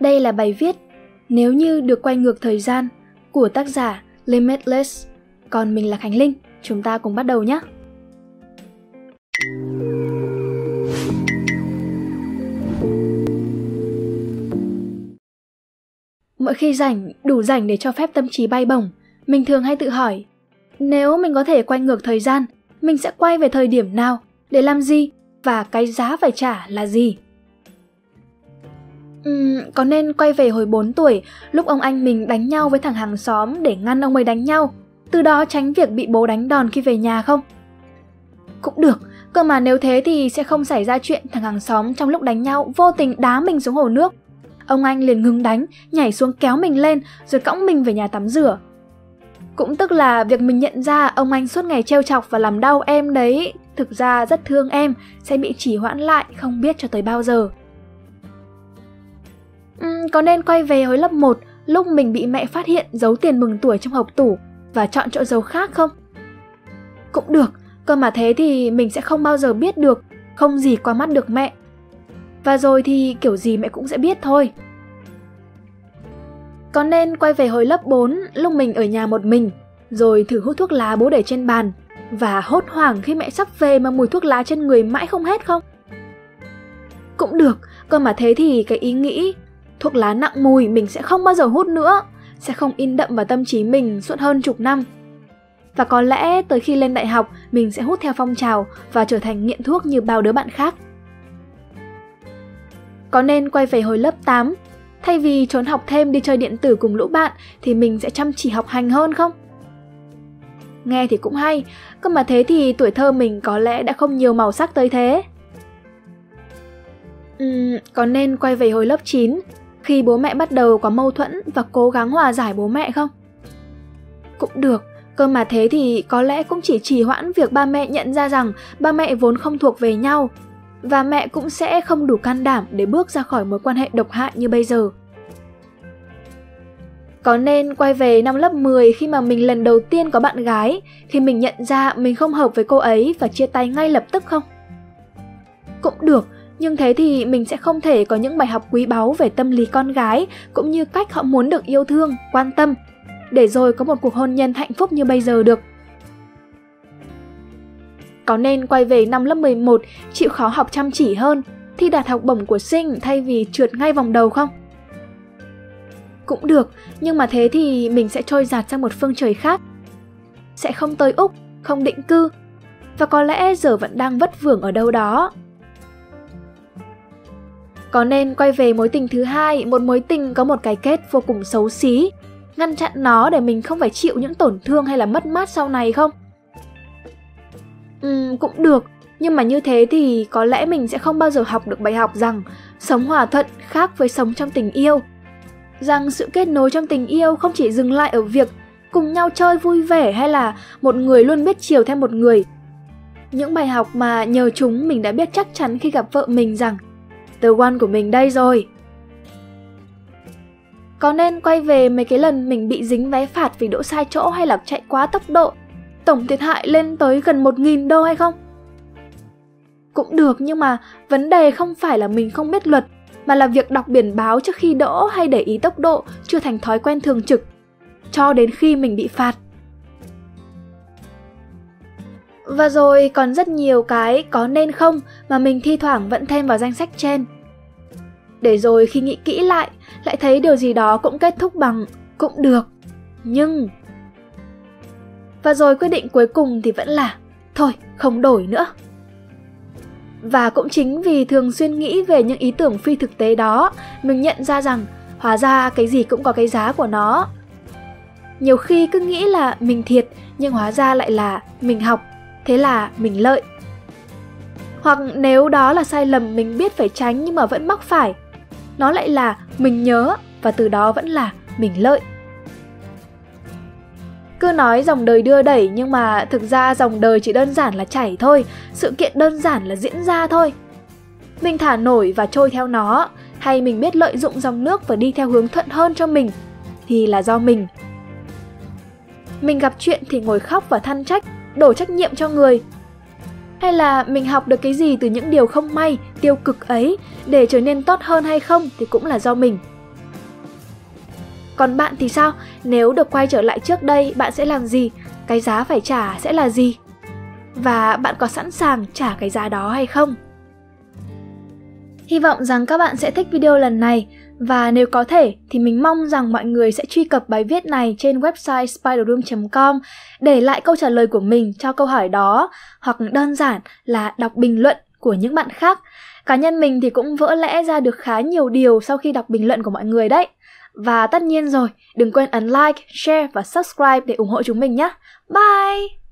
Đây là bài viết Nếu như được quay ngược thời gian của tác giả Limitless. Còn mình là Khánh Linh, chúng ta cùng bắt đầu nhé. Mỗi khi rảnh, đủ rảnh để cho phép tâm trí bay bổng, mình thường hay tự hỏi, nếu mình có thể quay ngược thời gian, mình sẽ quay về thời điểm nào, để làm gì và cái giá phải trả là gì? Uhm, có nên quay về hồi 4 tuổi, lúc ông anh mình đánh nhau với thằng hàng xóm để ngăn ông ấy đánh nhau, từ đó tránh việc bị bố đánh đòn khi về nhà không? Cũng được, cơ mà nếu thế thì sẽ không xảy ra chuyện thằng hàng xóm trong lúc đánh nhau vô tình đá mình xuống hồ nước. Ông anh liền ngừng đánh, nhảy xuống kéo mình lên rồi cõng mình về nhà tắm rửa. Cũng tức là việc mình nhận ra ông anh suốt ngày trêu chọc và làm đau em đấy, thực ra rất thương em, sẽ bị trì hoãn lại không biết cho tới bao giờ. Có nên quay về hồi lớp 1 lúc mình bị mẹ phát hiện giấu tiền mừng tuổi trong hộp tủ và chọn chỗ giấu khác không? Cũng được, cơ mà thế thì mình sẽ không bao giờ biết được, không gì qua mắt được mẹ. Và rồi thì kiểu gì mẹ cũng sẽ biết thôi. Có nên quay về hồi lớp 4 lúc mình ở nhà một mình, rồi thử hút thuốc lá bố để trên bàn và hốt hoảng khi mẹ sắp về mà mùi thuốc lá trên người mãi không hết không? Cũng được, cơ mà thế thì cái ý nghĩ thuốc lá nặng mùi mình sẽ không bao giờ hút nữa, sẽ không in đậm vào tâm trí mình suốt hơn chục năm. Và có lẽ tới khi lên đại học mình sẽ hút theo phong trào và trở thành nghiện thuốc như bao đứa bạn khác. Có nên quay về hồi lớp 8, thay vì trốn học thêm đi chơi điện tử cùng lũ bạn thì mình sẽ chăm chỉ học hành hơn không? Nghe thì cũng hay, cơ mà thế thì tuổi thơ mình có lẽ đã không nhiều màu sắc tới thế. Uhm, có nên quay về hồi lớp 9 khi bố mẹ bắt đầu có mâu thuẫn và cố gắng hòa giải bố mẹ không? Cũng được, cơ mà thế thì có lẽ cũng chỉ trì hoãn việc ba mẹ nhận ra rằng ba mẹ vốn không thuộc về nhau và mẹ cũng sẽ không đủ can đảm để bước ra khỏi mối quan hệ độc hại như bây giờ. Có nên quay về năm lớp 10 khi mà mình lần đầu tiên có bạn gái, khi mình nhận ra mình không hợp với cô ấy và chia tay ngay lập tức không? Cũng được, nhưng thế thì mình sẽ không thể có những bài học quý báu về tâm lý con gái cũng như cách họ muốn được yêu thương, quan tâm để rồi có một cuộc hôn nhân hạnh phúc như bây giờ được. Có nên quay về năm lớp 11 chịu khó học chăm chỉ hơn, thi đạt học bổng của sinh thay vì trượt ngay vòng đầu không? Cũng được, nhưng mà thế thì mình sẽ trôi giạt sang một phương trời khác. Sẽ không tới Úc, không định cư, và có lẽ giờ vẫn đang vất vưởng ở đâu đó. Có nên quay về mối tình thứ hai, một mối tình có một cái kết vô cùng xấu xí, ngăn chặn nó để mình không phải chịu những tổn thương hay là mất mát sau này không? Ừ, cũng được, nhưng mà như thế thì có lẽ mình sẽ không bao giờ học được bài học rằng sống hòa thuận khác với sống trong tình yêu. Rằng sự kết nối trong tình yêu không chỉ dừng lại ở việc cùng nhau chơi vui vẻ hay là một người luôn biết chiều theo một người. Những bài học mà nhờ chúng mình đã biết chắc chắn khi gặp vợ mình rằng The One của mình đây rồi. Có nên quay về mấy cái lần mình bị dính vé phạt vì đỗ sai chỗ hay là chạy quá tốc độ, tổng thiệt hại lên tới gần 1.000 đô hay không? Cũng được nhưng mà vấn đề không phải là mình không biết luật, mà là việc đọc biển báo trước khi đỗ hay để ý tốc độ chưa thành thói quen thường trực, cho đến khi mình bị phạt. Và rồi còn rất nhiều cái có nên không mà mình thi thoảng vẫn thêm vào danh sách trên. Để rồi khi nghĩ kỹ lại, lại thấy điều gì đó cũng kết thúc bằng cũng được, nhưng... Và rồi quyết định cuối cùng thì vẫn là thôi, không đổi nữa. Và cũng chính vì thường xuyên nghĩ về những ý tưởng phi thực tế đó, mình nhận ra rằng hóa ra cái gì cũng có cái giá của nó. Nhiều khi cứ nghĩ là mình thiệt, nhưng hóa ra lại là mình học thế là mình lợi. Hoặc nếu đó là sai lầm mình biết phải tránh nhưng mà vẫn mắc phải, nó lại là mình nhớ và từ đó vẫn là mình lợi. Cứ nói dòng đời đưa đẩy nhưng mà thực ra dòng đời chỉ đơn giản là chảy thôi, sự kiện đơn giản là diễn ra thôi. Mình thả nổi và trôi theo nó, hay mình biết lợi dụng dòng nước và đi theo hướng thuận hơn cho mình, thì là do mình. Mình gặp chuyện thì ngồi khóc và than trách, đổ trách nhiệm cho người. Hay là mình học được cái gì từ những điều không may, tiêu cực ấy để trở nên tốt hơn hay không thì cũng là do mình. Còn bạn thì sao? Nếu được quay trở lại trước đây, bạn sẽ làm gì? Cái giá phải trả sẽ là gì? Và bạn có sẵn sàng trả cái giá đó hay không? Hy vọng rằng các bạn sẽ thích video lần này và nếu có thể thì mình mong rằng mọi người sẽ truy cập bài viết này trên website spiderroom.com để lại câu trả lời của mình cho câu hỏi đó hoặc đơn giản là đọc bình luận của những bạn khác. Cá nhân mình thì cũng vỡ lẽ ra được khá nhiều điều sau khi đọc bình luận của mọi người đấy. Và tất nhiên rồi, đừng quên ấn like, share và subscribe để ủng hộ chúng mình nhé. Bye!